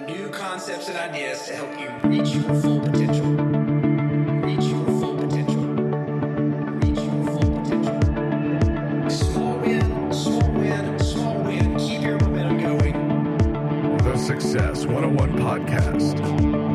New concepts and ideas to help you reach your full potential. Reach your full potential. Reach your full potential. Small win, small win, small win. Keep your momentum going. The Success 101 Podcast.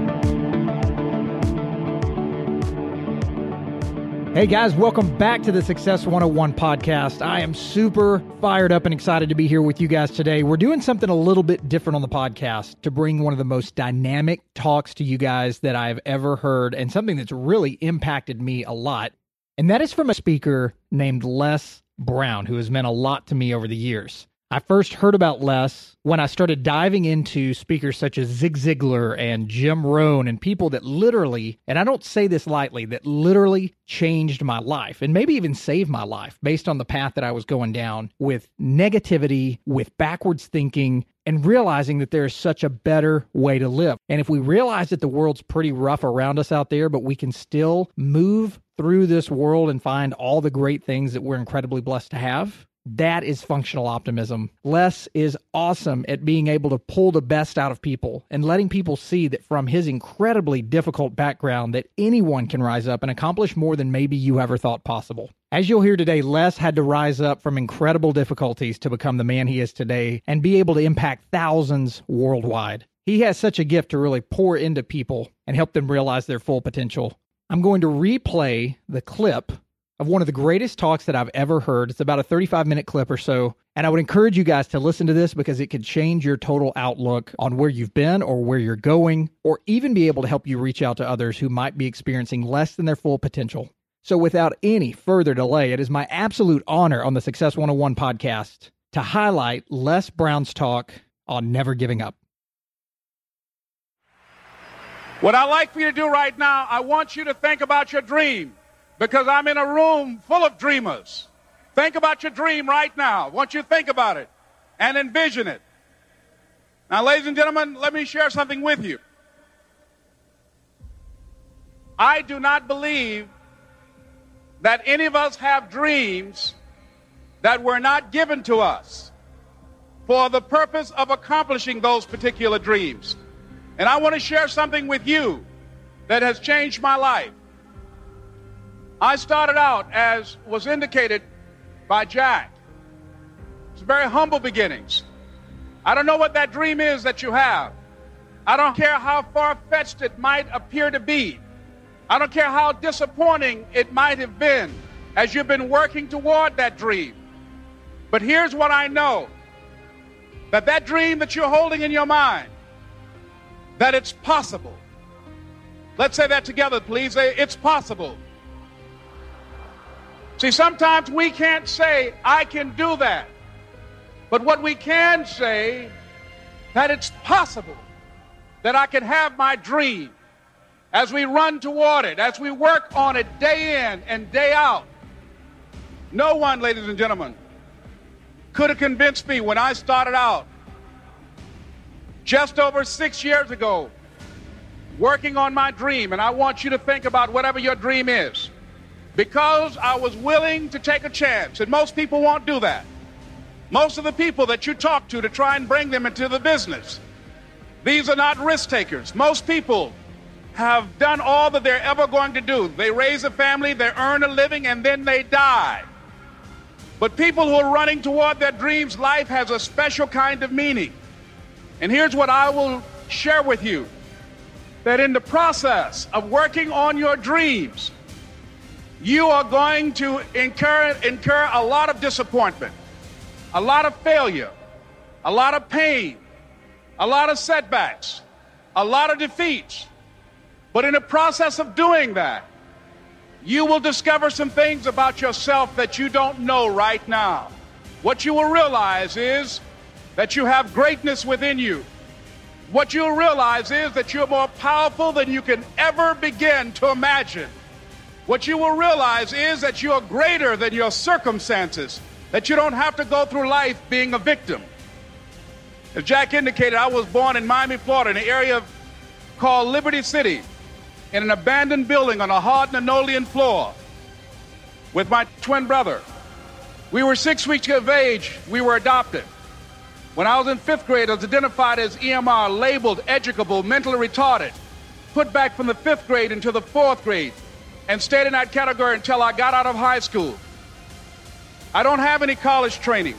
Hey guys, welcome back to the Success 101 podcast. I am super fired up and excited to be here with you guys today. We're doing something a little bit different on the podcast to bring one of the most dynamic talks to you guys that I've ever heard and something that's really impacted me a lot. And that is from a speaker named Les Brown, who has meant a lot to me over the years. I first heard about Les when I started diving into speakers such as Zig Ziglar and Jim Rohn and people that literally, and I don't say this lightly, that literally changed my life and maybe even saved my life based on the path that I was going down with negativity, with backwards thinking, and realizing that there is such a better way to live. And if we realize that the world's pretty rough around us out there, but we can still move through this world and find all the great things that we're incredibly blessed to have, that is functional optimism. Les is awesome at being able to pull the best out of people and letting people see that from his incredibly difficult background that anyone can rise up and accomplish more than maybe you ever thought possible. As you'll hear today, Les had to rise up from incredible difficulties to become the man he is today and be able to impact thousands worldwide. He has such a gift to really pour into people and help them realize their full potential. I'm going to replay the clip of one of the greatest talks that I've ever heard. It's about a 35 minute clip or so. And I would encourage you guys to listen to this because it could change your total outlook on where you've been or where you're going, or even be able to help you reach out to others who might be experiencing less than their full potential. So, without any further delay, it is my absolute honor on the Success 101 podcast to highlight Les Brown's talk on never giving up. What I'd like for you to do right now, I want you to think about your dream because I'm in a room full of dreamers. Think about your dream right now. I you think about it and envision it. Now, ladies and gentlemen, let me share something with you. I do not believe that any of us have dreams that were not given to us for the purpose of accomplishing those particular dreams. And I want to share something with you that has changed my life. I started out, as was indicated by Jack, it's very humble beginnings. I don't know what that dream is that you have. I don't care how far fetched it might appear to be. I don't care how disappointing it might have been as you've been working toward that dream. But here's what I know that that dream that you're holding in your mind, that it's possible. Let's say that together, please. It's possible. See, sometimes we can't say, I can do that. But what we can say, that it's possible that I can have my dream as we run toward it, as we work on it day in and day out. No one, ladies and gentlemen, could have convinced me when I started out just over six years ago working on my dream. And I want you to think about whatever your dream is because I was willing to take a chance. And most people won't do that. Most of the people that you talk to to try and bring them into the business, these are not risk takers. Most people have done all that they're ever going to do. They raise a family, they earn a living, and then they die. But people who are running toward their dreams, life has a special kind of meaning. And here's what I will share with you that in the process of working on your dreams, you are going to incur, incur a lot of disappointment, a lot of failure, a lot of pain, a lot of setbacks, a lot of defeats. But in the process of doing that, you will discover some things about yourself that you don't know right now. What you will realize is that you have greatness within you. What you'll realize is that you're more powerful than you can ever begin to imagine. What you will realize is that you are greater than your circumstances, that you don't have to go through life being a victim. As Jack indicated, I was born in Miami, Florida, in an area called Liberty City, in an abandoned building on a hard linoleum floor with my twin brother. We were six weeks of age, we were adopted. When I was in fifth grade, I was identified as EMR, labeled, educable, mentally retarded, put back from the fifth grade into the fourth grade, and stayed in that category until I got out of high school. I don't have any college training,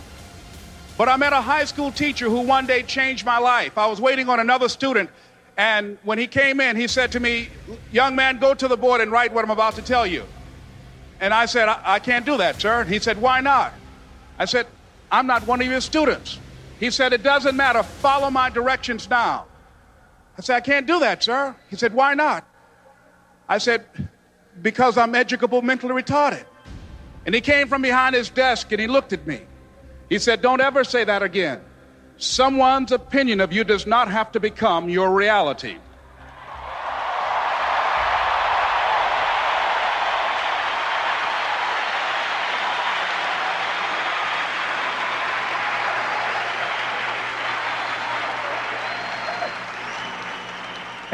but I met a high school teacher who one day changed my life. I was waiting on another student, and when he came in, he said to me, Young man, go to the board and write what I'm about to tell you. And I said, I, I can't do that, sir. And he said, Why not? I said, I'm not one of your students. He said, It doesn't matter. Follow my directions now. I said, I can't do that, sir. He said, Why not? I said, Because I'm educable, mentally retarded. And he came from behind his desk and he looked at me. He said, Don't ever say that again. Someone's opinion of you does not have to become your reality.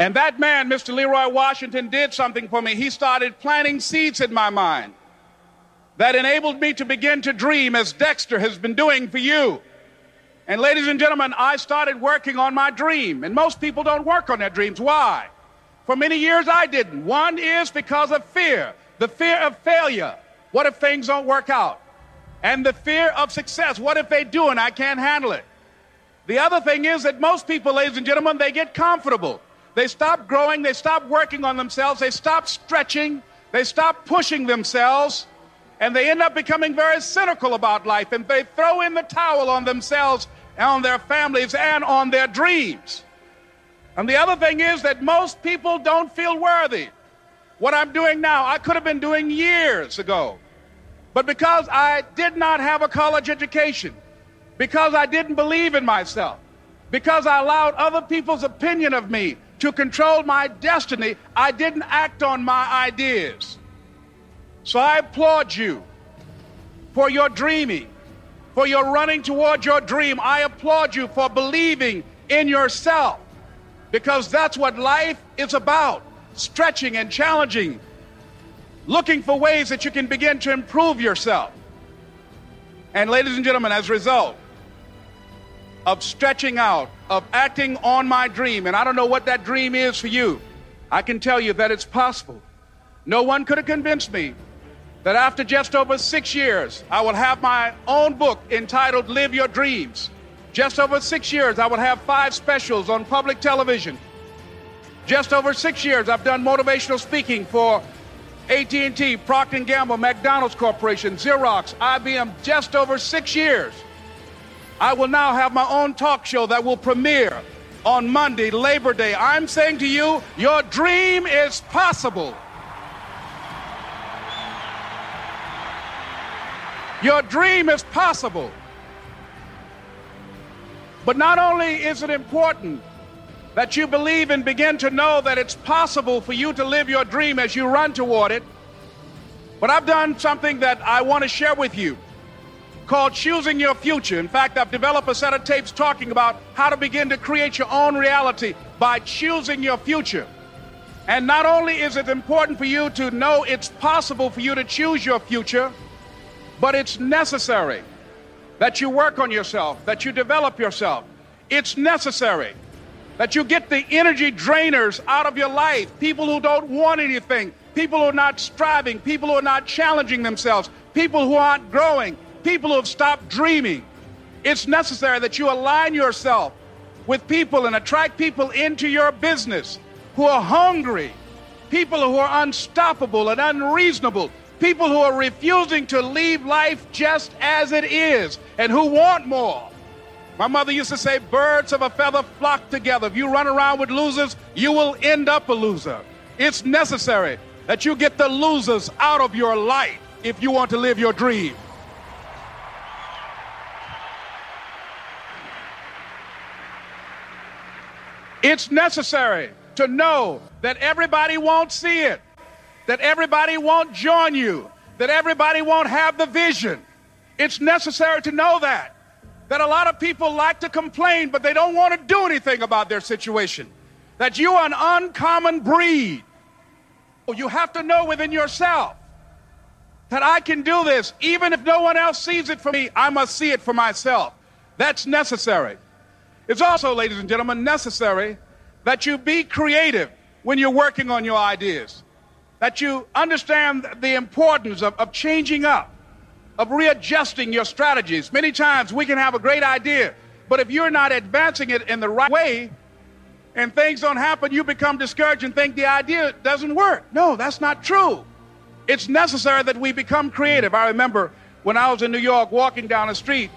And that man, Mr. Leroy Washington, did something for me. He started planting seeds in my mind that enabled me to begin to dream as Dexter has been doing for you. And ladies and gentlemen, I started working on my dream. And most people don't work on their dreams. Why? For many years I didn't. One is because of fear the fear of failure. What if things don't work out? And the fear of success. What if they do and I can't handle it? The other thing is that most people, ladies and gentlemen, they get comfortable. They stop growing, they stop working on themselves, they stop stretching, they stop pushing themselves, and they end up becoming very cynical about life and they throw in the towel on themselves and on their families and on their dreams. And the other thing is that most people don't feel worthy. What I'm doing now, I could have been doing years ago. But because I did not have a college education, because I didn't believe in myself, because I allowed other people's opinion of me to control my destiny, I didn't act on my ideas. So I applaud you for your dreaming, for your running toward your dream. I applaud you for believing in yourself because that's what life is about stretching and challenging, looking for ways that you can begin to improve yourself. And, ladies and gentlemen, as a result, of stretching out, of acting on my dream. And I don't know what that dream is for you. I can tell you that it's possible. No one could have convinced me that after just over six years, I will have my own book entitled Live Your Dreams. Just over six years, I will have five specials on public television. Just over six years, I've done motivational speaking for AT&T, Procter & Gamble, McDonald's Corporation, Xerox, IBM. Just over six years. I will now have my own talk show that will premiere on Monday, Labor Day. I'm saying to you, your dream is possible. Your dream is possible. But not only is it important that you believe and begin to know that it's possible for you to live your dream as you run toward it, but I've done something that I want to share with you called Choosing Your Future. In fact, I've developed a set of tapes talking about how to begin to create your own reality by choosing your future. And not only is it important for you to know it's possible for you to choose your future, but it's necessary that you work on yourself, that you develop yourself. It's necessary that you get the energy drainers out of your life, people who don't want anything, people who are not striving, people who are not challenging themselves, people who aren't growing, people who have stopped dreaming. It's necessary that you align yourself with people and attract people into your business who are hungry, people who are unstoppable and unreasonable, people who are refusing to leave life just as it is and who want more. My mother used to say, birds of a feather flock together. If you run around with losers, you will end up a loser. It's necessary that you get the losers out of your life if you want to live your dream. It's necessary to know that everybody won't see it, that everybody won't join you, that everybody won't have the vision. It's necessary to know that. That a lot of people like to complain, but they don't want to do anything about their situation. That you are an uncommon breed. You have to know within yourself that I can do this. Even if no one else sees it for me, I must see it for myself. That's necessary. It's also, ladies and gentlemen, necessary that you be creative when you're working on your ideas, that you understand the importance of, of changing up, of readjusting your strategies. Many times we can have a great idea, but if you're not advancing it in the right way and things don't happen, you become discouraged and think the idea doesn't work. No, that's not true. It's necessary that we become creative. I remember when I was in New York walking down the street,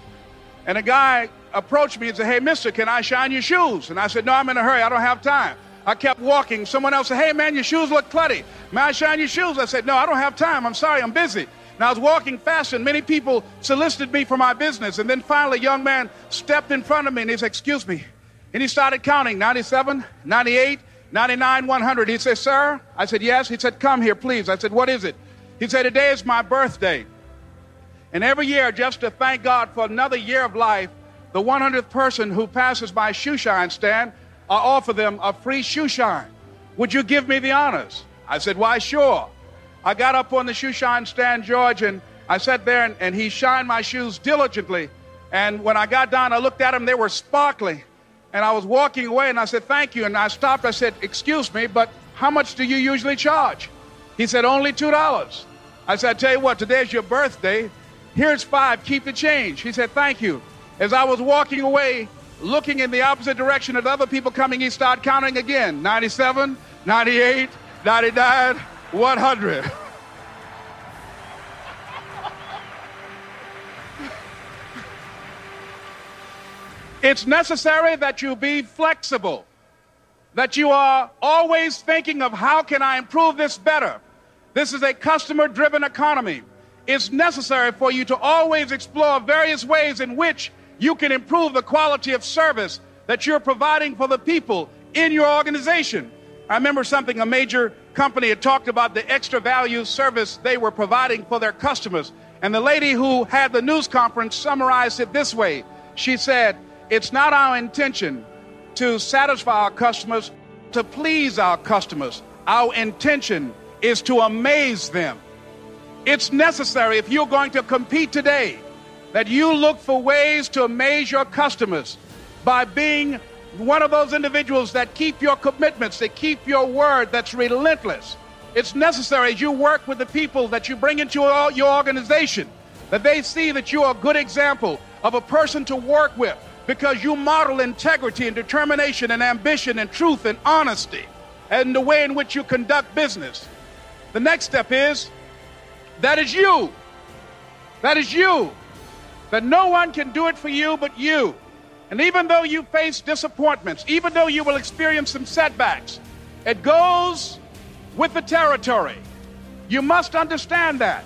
and a guy approached me and said, Hey, mister, can I shine your shoes? And I said, No, I'm in a hurry. I don't have time. I kept walking. Someone else said, Hey, man, your shoes look clutty. May I shine your shoes? I said, No, I don't have time. I'm sorry. I'm busy. And I was walking fast, and many people solicited me for my business. And then finally, a young man stepped in front of me and he said, Excuse me. And he started counting 97, 98, 99, 100. He said, Sir? I said, Yes. He said, Come here, please. I said, What is it? He said, Today is my birthday. And every year, just to thank God for another year of life, the 100th person who passes my shoe shine stand, I offer them a free shoe shine. Would you give me the honors? I said, Why, sure. I got up on the shoe shine stand, George, and I sat there and, and he shined my shoes diligently. And when I got down, I looked at them, they were sparkling. And I was walking away and I said, Thank you. And I stopped. I said, Excuse me, but how much do you usually charge? He said, Only $2. I said, I tell you what, today's your birthday. Here's five. Keep the change. He said, Thank you. As I was walking away, looking in the opposite direction at other people coming, he started counting again 97, 98, 99, 100. It's necessary that you be flexible, that you are always thinking of how can I improve this better. This is a customer driven economy. It's necessary for you to always explore various ways in which you can improve the quality of service that you're providing for the people in your organization. I remember something a major company had talked about the extra value service they were providing for their customers. And the lady who had the news conference summarized it this way She said, It's not our intention to satisfy our customers, to please our customers. Our intention is to amaze them. It's necessary if you're going to compete today that you look for ways to amaze your customers by being one of those individuals that keep your commitments, that keep your word, that's relentless. It's necessary as you work with the people that you bring into your organization that they see that you're a good example of a person to work with because you model integrity and determination and ambition and truth and honesty and the way in which you conduct business. The next step is that is you. That is you that no one can do it for you but you. And even though you face disappointments, even though you will experience some setbacks, it goes with the territory. You must understand that.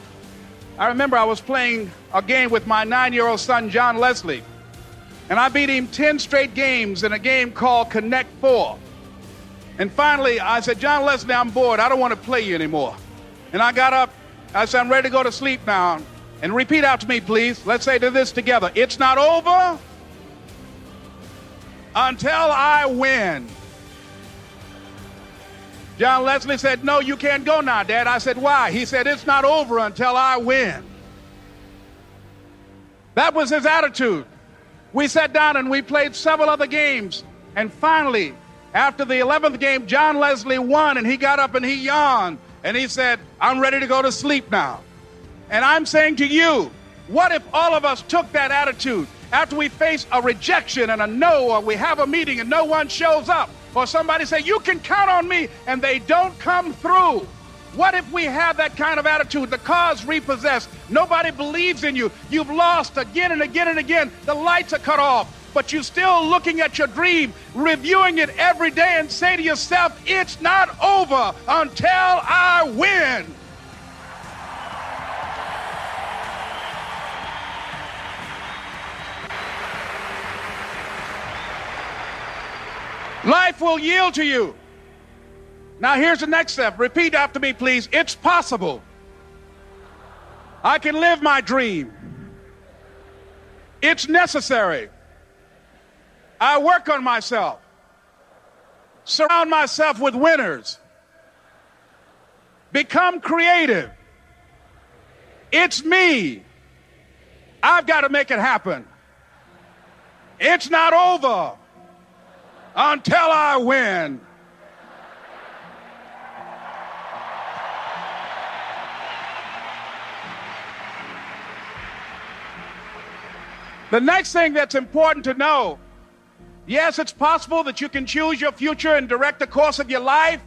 I remember I was playing a game with my nine year old son, John Leslie, and I beat him 10 straight games in a game called Connect Four. And finally, I said, John Leslie, I'm bored. I don't want to play you anymore. And I got up. I said, I'm ready to go to sleep now. And repeat out to me, please. Let's say to this together. It's not over until I win. John Leslie said, No, you can't go now, Dad. I said, Why? He said, It's not over until I win. That was his attitude. We sat down and we played several other games. And finally, after the 11th game, John Leslie won and he got up and he yawned and he said, I'm ready to go to sleep now. And I'm saying to you, what if all of us took that attitude after we face a rejection and a no, or we have a meeting and no one shows up, or somebody say, You can count on me, and they don't come through? What if we have that kind of attitude? The car's repossessed. Nobody believes in you. You've lost again and again and again. The lights are cut off. But you're still looking at your dream, reviewing it every day, and say to yourself, It's not over until I win. Life will yield to you. Now, here's the next step. Repeat after me, please. It's possible. I can live my dream. It's necessary. I work on myself. Surround myself with winners. Become creative. It's me. I've got to make it happen. It's not over until I win. The next thing that's important to know yes, it's possible that you can choose your future and direct the course of your life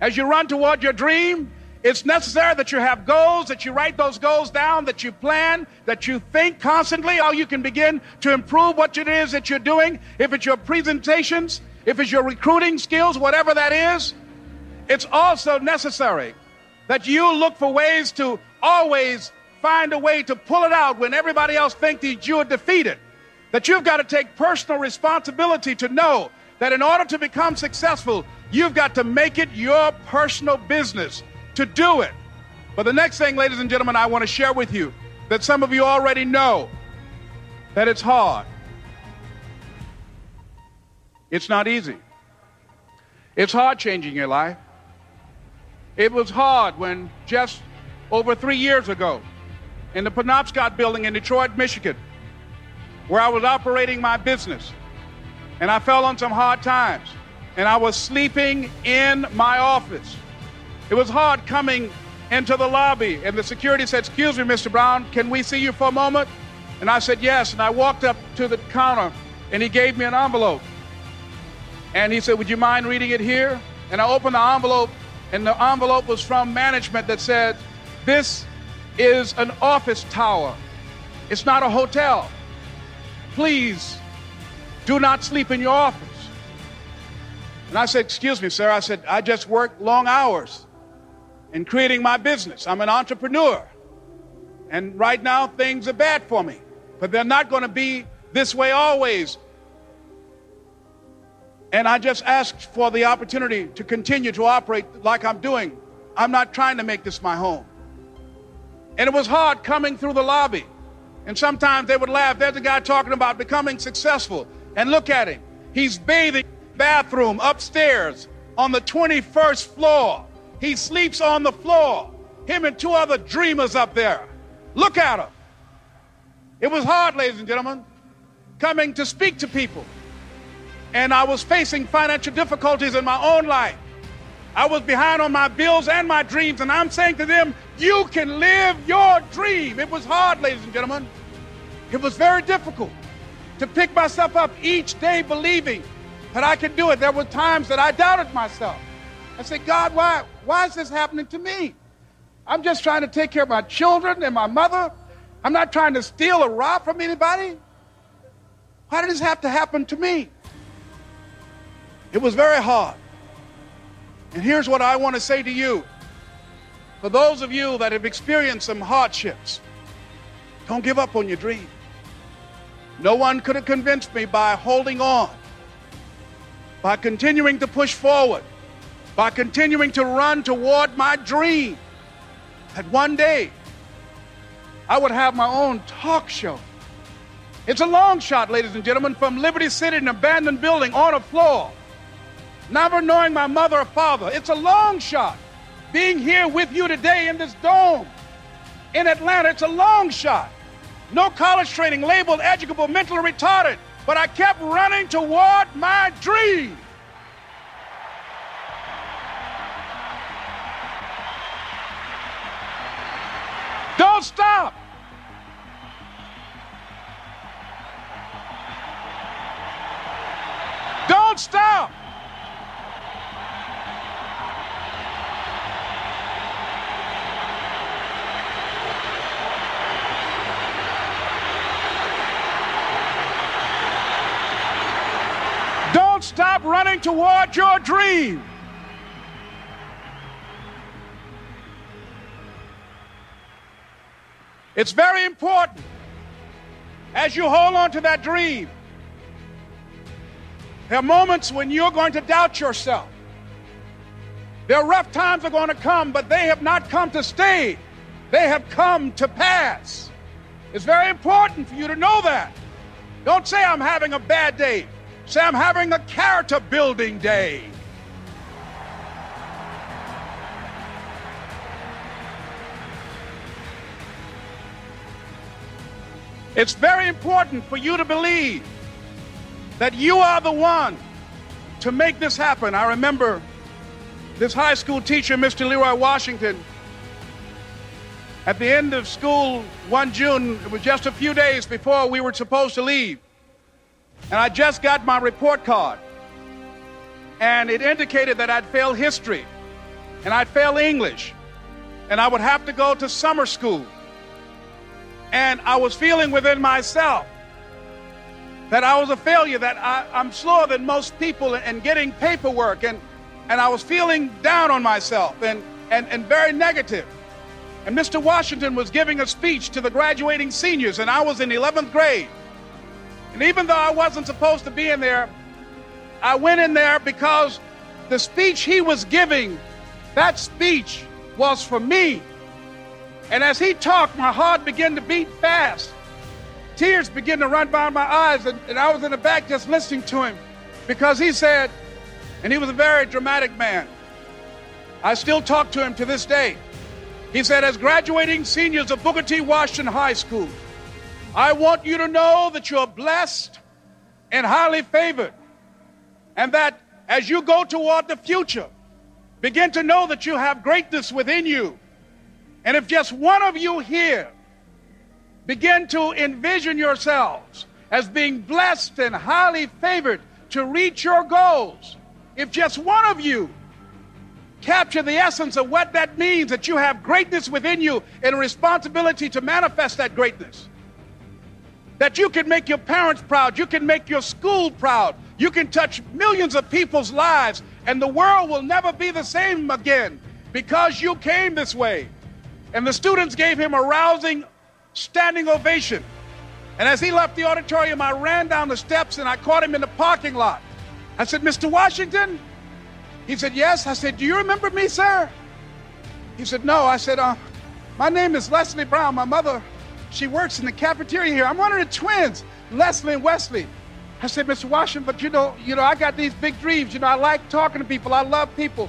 as you run toward your dream. It's necessary that you have goals, that you write those goals down, that you plan, that you think constantly how you can begin to improve what it is that you're doing. If it's your presentations, if it's your recruiting skills, whatever that is, it's also necessary that you look for ways to always find a way to pull it out when everybody else thinks that you are defeated. That you've got to take personal responsibility to know that in order to become successful, you've got to make it your personal business to do it. But the next thing, ladies and gentlemen, I want to share with you that some of you already know that it's hard. It's not easy. It's hard changing your life. It was hard when just over three years ago, in the Penobscot building in Detroit, Michigan, where I was operating my business, and I fell on some hard times, and I was sleeping in my office. It was hard coming into the lobby, and the security said, Excuse me, Mr. Brown, can we see you for a moment? And I said, Yes. And I walked up to the counter, and he gave me an envelope. And he said, Would you mind reading it here? And I opened the envelope, and the envelope was from management that said, This is an office tower, it's not a hotel. Please do not sleep in your office. And I said, Excuse me, sir. I said, I just work long hours in creating my business. I'm an entrepreneur. And right now, things are bad for me. But they're not going to be this way always. And I just asked for the opportunity to continue to operate like I'm doing. I'm not trying to make this my home. And it was hard coming through the lobby. And sometimes they would laugh. There's a guy talking about becoming successful. And look at him. He's bathing bathroom upstairs on the 21st floor. He sleeps on the floor. Him and two other dreamers up there. Look at him. It was hard, ladies and gentlemen, coming to speak to people. And I was facing financial difficulties in my own life. I was behind on my bills and my dreams, and I'm saying to them, You can live your dream. It was hard, ladies and gentlemen. It was very difficult to pick myself up each day believing that I could do it. There were times that I doubted myself. I said, God, why, why is this happening to me? I'm just trying to take care of my children and my mother. I'm not trying to steal or rob from anybody. Why did this have to happen to me? It was very hard. And here's what I want to say to you. For those of you that have experienced some hardships, don't give up on your dream. No one could have convinced me by holding on, by continuing to push forward, by continuing to run toward my dream that one day I would have my own talk show. It's a long shot, ladies and gentlemen, from Liberty City, an abandoned building on a floor, never knowing my mother or father. It's a long shot. Being here with you today in this dome in Atlanta, it's a long shot. No college training, labeled educable, mentally retarded, but I kept running toward my dream. Stop. Don't stop running toward your dream. It's very important as you hold on to that dream. There are moments when you're going to doubt yourself. There are rough times are going to come, but they have not come to stay. They have come to pass. It's very important for you to know that. Don't say I'm having a bad day. Say I'm having a character building day. It's very important for you to believe that you are the one to make this happen, I remember this high school teacher, Mr. Leroy Washington, at the end of school one June, it was just a few days before we were supposed to leave. And I just got my report card. And it indicated that I'd failed history and I'd failed English. And I would have to go to summer school. And I was feeling within myself that I was a failure, that I, am slower than most people in, in getting paperwork. And, and I was feeling down on myself and, and, and very negative. And Mr. Washington was giving a speech to the graduating seniors, and I was in 11th grade. And even though I wasn't supposed to be in there, I went in there because the speech he was giving, that speech was for me. And as he talked, my heart began to beat fast. Tears began to run down my eyes, and, and I was in the back just listening to him because he said, and he was a very dramatic man. I still talk to him to this day. He said, as graduating seniors of Booker T. Washington High School, I want you to know that you're blessed and highly favored, and that as you go toward the future, begin to know that you have greatness within you. And if just one of you here begin to envision yourselves as being blessed and highly favored to reach your goals, if just one of you capture the essence of what that means that you have greatness within you and a responsibility to manifest that greatness. That you can make your parents proud, you can make your school proud, you can touch millions of people's lives, and the world will never be the same again because you came this way. And the students gave him a rousing standing ovation. And as he left the auditorium, I ran down the steps and I caught him in the parking lot. I said, Mr. Washington, he said, Yes. I said, Do you remember me, sir? He said, No. I said, uh, My name is Leslie Brown. My mother, she works in the cafeteria here. I'm one of the twins, Leslie and Wesley. I said, Mr. Washington, but you know, you know, I got these big dreams. You know, I like talking to people. I love people.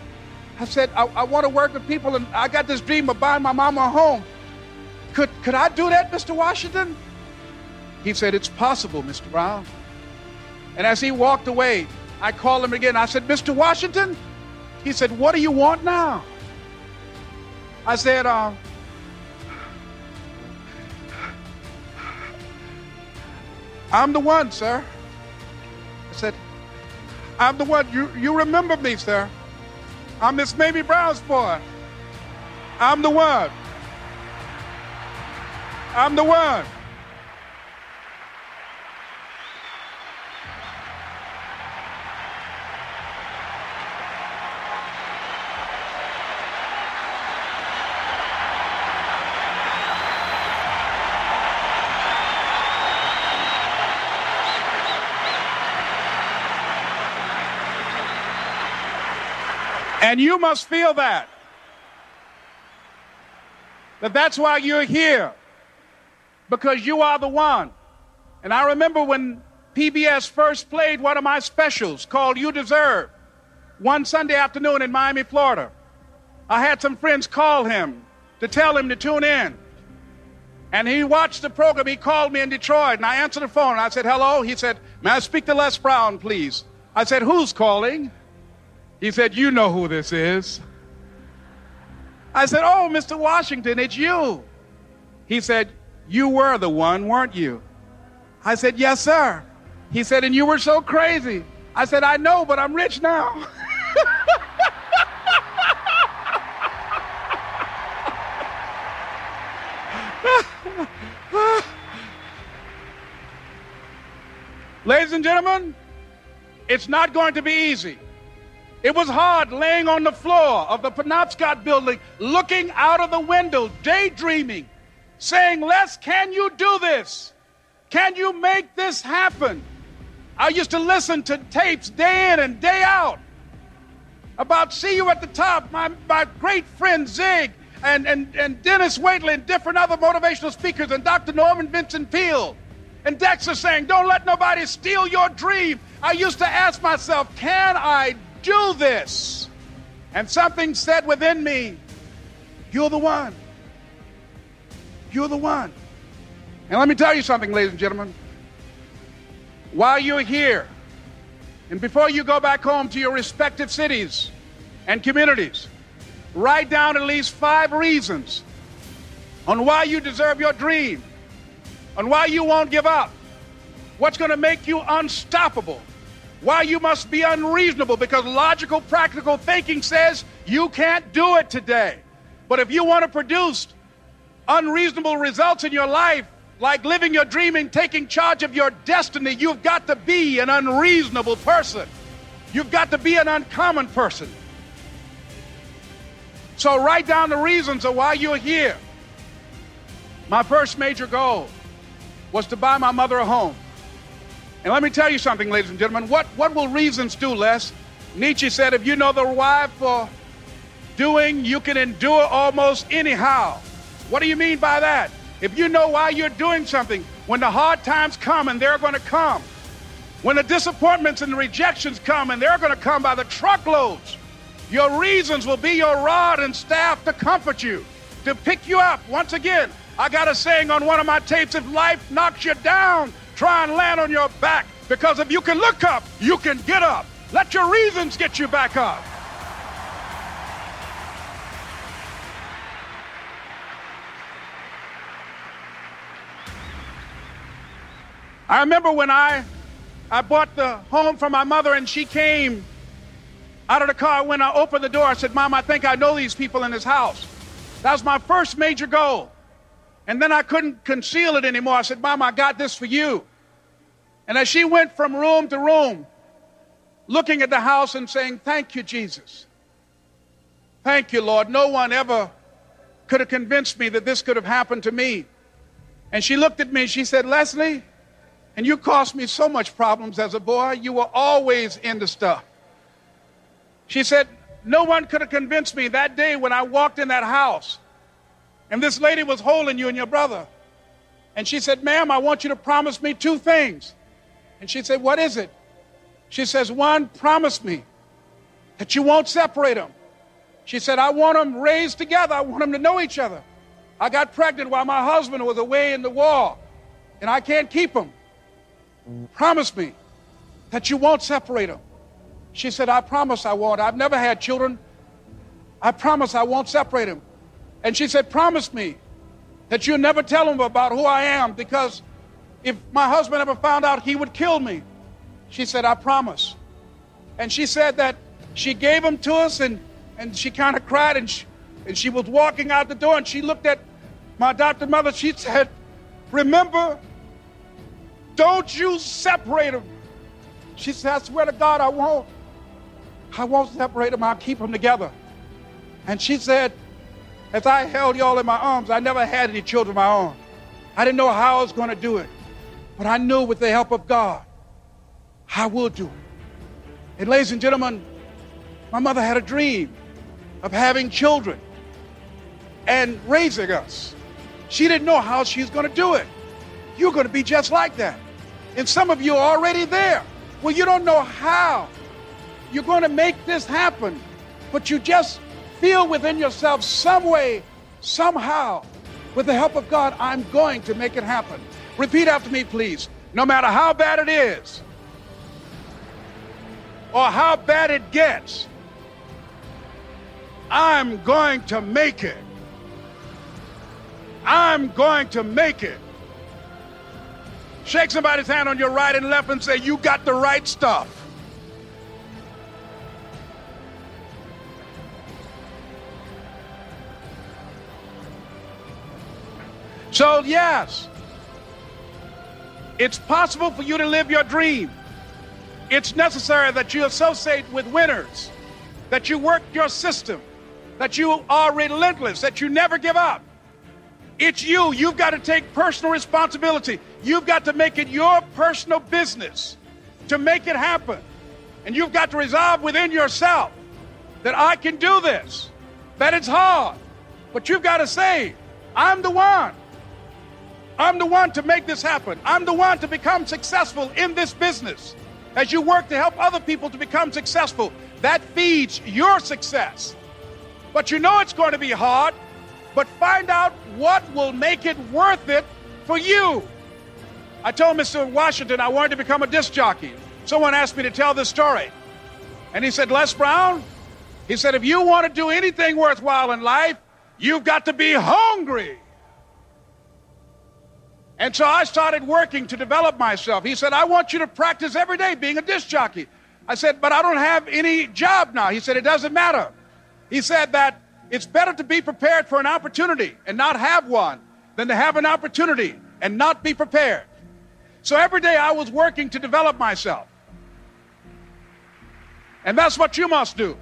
I said, I, I want to work with people, and I got this dream of buying my mama a home. Could, could I do that, Mr. Washington? He said, It's possible, Mr. Brown. And as he walked away, I called him again. I said, Mr. Washington, he said, What do you want now? I said, uh, I'm the one, sir. I said, I'm the one. You, you remember me, sir. I'm Miss Mamie Brown's boy. I'm the one. I'm the one. And you must feel that. That that's why you're here. Because you are the one. And I remember when PBS first played one of my specials called You Deserve one Sunday afternoon in Miami, Florida. I had some friends call him to tell him to tune in. And he watched the program. He called me in Detroit, and I answered the phone. And I said, Hello. He said, May I speak to Les Brown, please? I said, Who's calling? He said, You know who this is. I said, Oh, Mr. Washington, it's you. He said, You were the one, weren't you? I said, Yes, sir. He said, And you were so crazy. I said, I know, but I'm rich now. Ladies and gentlemen, it's not going to be easy. It was hard laying on the floor of the Penobscot building, looking out of the window, daydreaming, saying, Les, can you do this? Can you make this happen? I used to listen to tapes day in and day out about See You at the Top, my, my great friend Zig and, and, and Dennis Waitley and different other motivational speakers and Dr. Norman Vincent Peale and Dexter saying, Don't let nobody steal your dream. I used to ask myself, Can I do this? And something said within me, You're the one. You're the one. And let me tell you something, ladies and gentlemen. While you're here, And before you go back home to your respective cities and communities, write down at least five reasons on why you deserve your dream, on why you won't give up, what's going to make you unstoppable, why you must be unreasonable, because logical, practical thinking says you can't do it today. But if you want to produce unreasonable results in your life, like living your dream and taking charge of your destiny, you've got to be an unreasonable person. You've got to be an uncommon person. So write down the reasons of why you're here. My first major goal was to buy my mother a home. And let me tell you something, ladies and gentlemen. What, what will reasons do, Les? Nietzsche said, if you know the why for doing, you can endure almost anyhow. What do you mean by that? If you know why you're doing something, when the hard times come, and they're going to come, when the disappointments and the rejections come, and they're going to come by the truckloads, your reasons will be your rod and staff to comfort you, to pick you up. Once again, I got a saying on one of my tapes if life knocks you down, try and land on your back. Because if you can look up, you can get up. Let your reasons get you back up. I remember when I, I bought the home for my mother and she came out of the car. When I opened the door, I said, Mom, I think I know these people in this house. That was my first major goal. And then I couldn't conceal it anymore. I said, Mom, I got this for you. And as she went from room to room, looking at the house and saying, Thank you, Jesus. Thank you, Lord. No one ever could have convinced me that this could have happened to me. And she looked at me, she said, Leslie, and you caused me so much problems as a boy. You were always into stuff. She said, No one could have convinced me that day when I walked in that house and this lady was holding you and your brother. And she said, Ma'am, I want you to promise me two things. And she said, What is it? She says, One, promise me that you won't separate them. She said, I want them raised together. I want them to know each other. I got pregnant while my husband was away in the war, and I can't keep them. Promise me that you won't separate them. She said, I promise I won't. I've never had children. I promise I won't separate them. And she said, Promise me that you'll never tell them about who I am because if my husband ever found out, he would kill me. She said, I promise. And she said that she gave them to us and, and she kind of cried and she, and she was walking out the door and she looked at my adopted mother. She said, Remember, don't you separate them. She said, I swear to God, I won't. I won't separate them. I'll keep them together. And she said, as I held y'all in my arms, I never had any children of my own. I didn't know how I was going to do it. But I knew with the help of God, I will do it. And ladies and gentlemen, my mother had a dream of having children and raising us. She didn't know how she was going to do it. You're going to be just like that. And some of you are already there. Well, you don't know how you're going to make this happen, but you just feel within yourself some way, somehow, with the help of God, I'm going to make it happen. Repeat after me, please. No matter how bad it is, or how bad it gets, I'm going to make it. I'm going to make it. Shake somebody's hand on your right and left and say, You got the right stuff. So, yes, it's possible for you to live your dream. It's necessary that you associate with winners, that you work your system, that you are relentless, that you never give up. It's you. You've got to take personal responsibility. You've got to make it your personal business to make it happen. And you've got to resolve within yourself that I can do this, that it's hard. But you've got to say, I'm the one. I'm the one to make this happen. I'm the one to become successful in this business. As you work to help other people to become successful, that feeds your success. But you know it's going to be hard, but find out what will make it worth it for you. I told Mr. Washington I wanted to become a disc jockey. someone asked me to tell this story. And he said, Les Brown, he said, if you want to do anything worthwhile in life, you've got to be hungry. And so I started working to develop myself. He said, I want you to practice every day being a disc jockey. I said, but I don't have any job now. He said, it doesn't matter. He said that it's better to be prepared for an opportunity and not have one than to have an opportunity and not be prepared. So every day I was working to develop myself. And that's what you must do.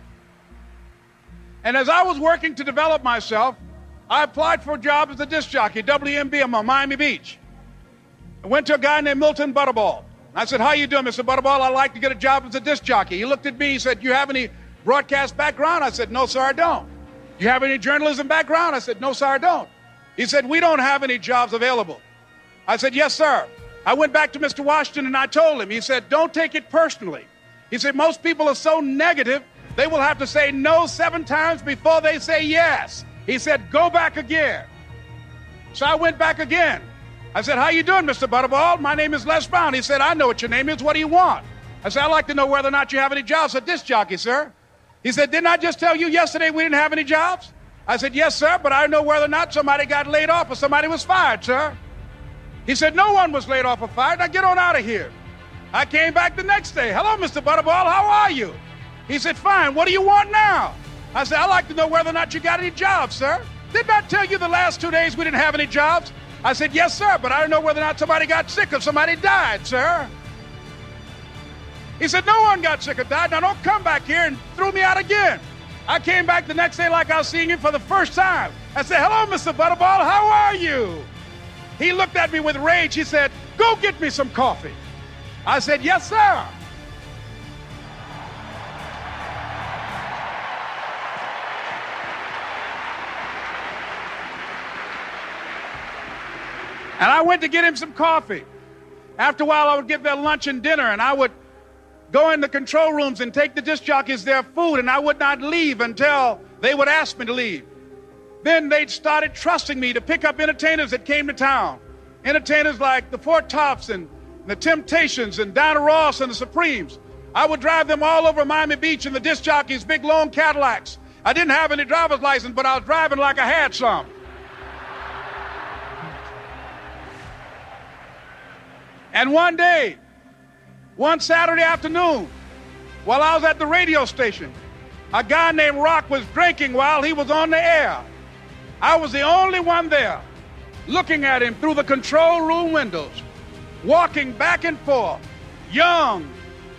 And as I was working to develop myself, I applied for a job as a disc jockey, WMBM on Miami Beach. I went to a guy named Milton Butterball. I said, how you doing, Mr. Butterball? I'd like to get a job as a disc jockey. He looked at me, he said, you have any broadcast background? I said, no, sir, I don't. You have any journalism background? I said, no, sir, I don't. He said, we don't have any jobs available. I said, yes, sir. I went back to Mr. Washington and I told him, he said, don't take it personally. He said, most people are so negative, they will have to say no seven times before they say yes. He said, go back again. So I went back again. I said, how you doing, Mr. Butterball? My name is Les Brown. He said, I know what your name is. What do you want? I said, I'd like to know whether or not you have any jobs at this jockey, sir. He said, didn't I just tell you yesterday we didn't have any jobs? I said, yes, sir, but I don't know whether or not somebody got laid off or somebody was fired, sir. He said, no one was laid off or fired. Now get on out of here. I came back the next day. Hello, Mr. Butterball. How are you? He said, fine. What do you want now? I said, I'd like to know whether or not you got any jobs, sir. Didn't I tell you the last two days we didn't have any jobs? I said, Yes, sir, but I don't know whether or not somebody got sick or somebody died, sir. He said, No one got sick or died. Now don't come back here and throw me out again. I came back the next day like I was seeing him for the first time. I said, Hello, Mr. Butterball, how are you? He looked at me with rage. He said, Go get me some coffee. I said, Yes, sir. And I went to get him some coffee. After a while, I would get their lunch and dinner, and I would go in the control rooms and take the disc jockeys their food, and I would not leave until they would ask me to leave. Then they started trusting me to pick up entertainers that came to town. Entertainers like the Four Tops and the Temptations and Diana Ross and the Supremes. I would drive them all over Miami Beach in the disc jockeys' big long Cadillacs. I didn't have any driver's license, but I was driving like I had some. And one day, one Saturday afternoon, while I was at the radio station, a guy named Rock was drinking while he was on the air. I was the only one there looking at him through the control room windows, walking back and forth, young,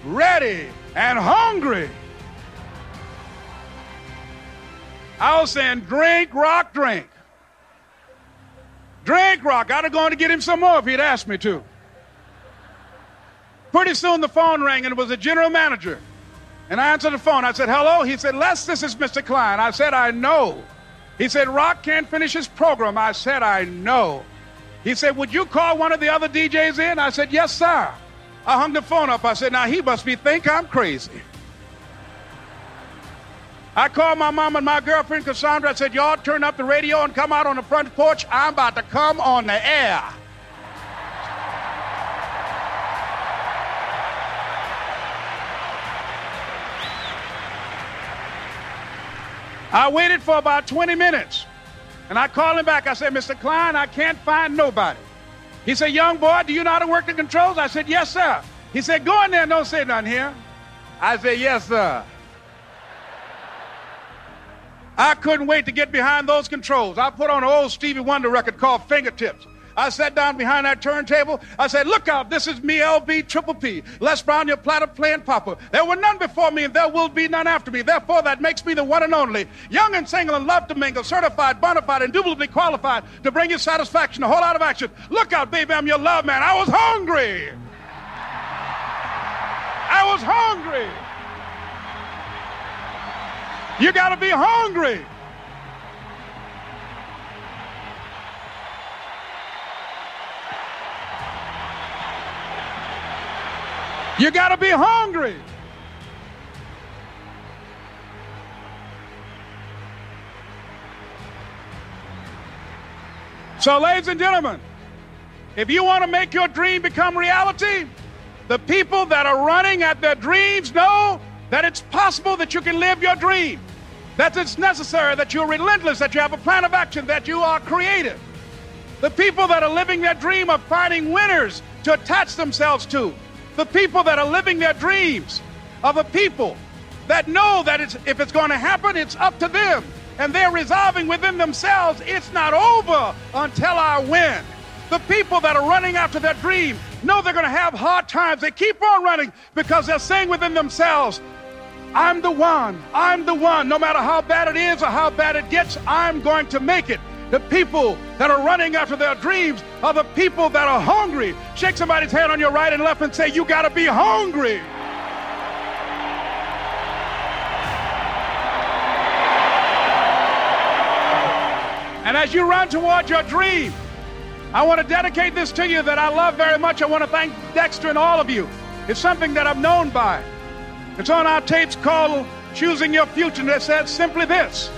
ready, and hungry. I was saying, drink, rock, drink. Drink, rock. I'd have gone to get him some more if he'd asked me to. Pretty soon the phone rang and it was the general manager. And I answered the phone. I said, hello. He said, Les, this is Mr. Klein. I said, I know. He said, Rock can't finish his program. I said, I know. He said, would you call one of the other DJs in? I said, yes, sir. I hung the phone up. I said, now he must be think I'm crazy. I called my mom and my girlfriend Cassandra. I said, y'all turn up the radio and come out on the front porch. I'm about to come on the air. I waited for about 20 minutes. And I called him back. I said, Mr. Klein, I can't find nobody. He said, Young boy, do you know how to work the controls? I said, Yes, sir. He said, Go in there and don't say nothing here. I said, Yes, sir. I couldn't wait to get behind those controls. I put on an old Stevie Wonder record called Fingertips. I sat down behind that turntable. I said, Look out, this is me, LB Triple P. Les Brown, your platter playing papa. There were none before me, and there will be none after me. Therefore, that makes me the one and only. Young and single and love to mingle, certified, bona fide, indubitably qualified to bring you satisfaction, a whole lot of action. Look out, baby, I'm your love man. I was hungry. I was hungry. You got to be hungry. You got to be hungry. So, ladies and gentlemen, if you want to make your dream become reality, The people that are running at their dreams know that it's possible that you can live your dream, that it's necessary, that you're relentless, that you have a plan of action, that you are creative. The people that are living their dream are finding winners to attach themselves to. The people that are living their dreams are the people that know that it's, if it's going to happen, it's up to them. And they're resolving within themselves, it's not over until I win. The people that are running after their dream know they're going to have hard times. They keep on running because they're saying within themselves, I'm the one. I'm the one. No matter how bad it is or how bad it gets, I'm going to make it. The people that are running after their dreams are the people that are hungry. Shake somebody's hand on your right and left and say, You got to be hungry. And as you run toward your dream, I want to dedicate this to you that I love very much. I want to thank Dexter and all of you. It's something that I'm known by. It's on our tapes called Choosing Your Future, and it says simply this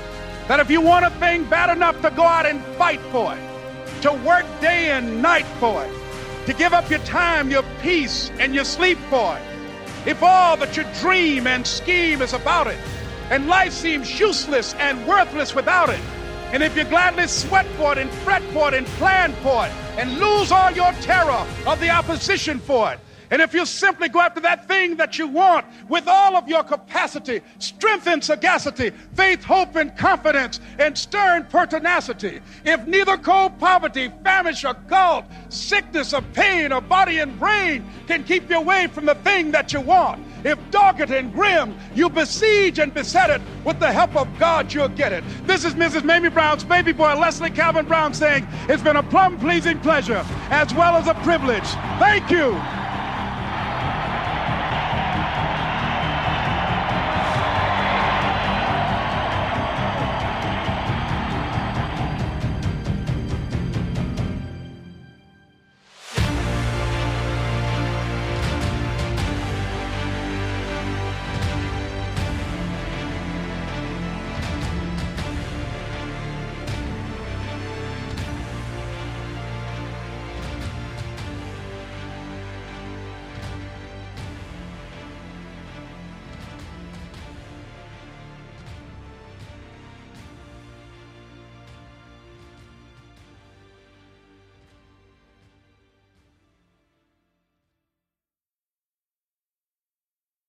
that if you want a thing bad enough to go out and fight for it, to work day and night for it, to give up your time, your peace, and your sleep for it, if all that you dream and scheme is about it, and life seems useless and worthless without it, and if you gladly sweat for it and fret for it and plan for it and lose all your terror of the opposition for it, and if you simply go after that thing that you want with all of your capacity, strength and sagacity, faith, hope, and confidence, and stern pertinacity, if neither cold poverty, famish, or gulf, sickness, or pain, or body and brain can keep you away from the thing that you want, if dogged and grim, you besiege and beset it, with the help of God, you'll get it. This is Mrs. Mamie Brown's baby boy, Leslie Calvin Brown, saying, It's been a plum pleasing pleasure as well as a privilege. Thank you.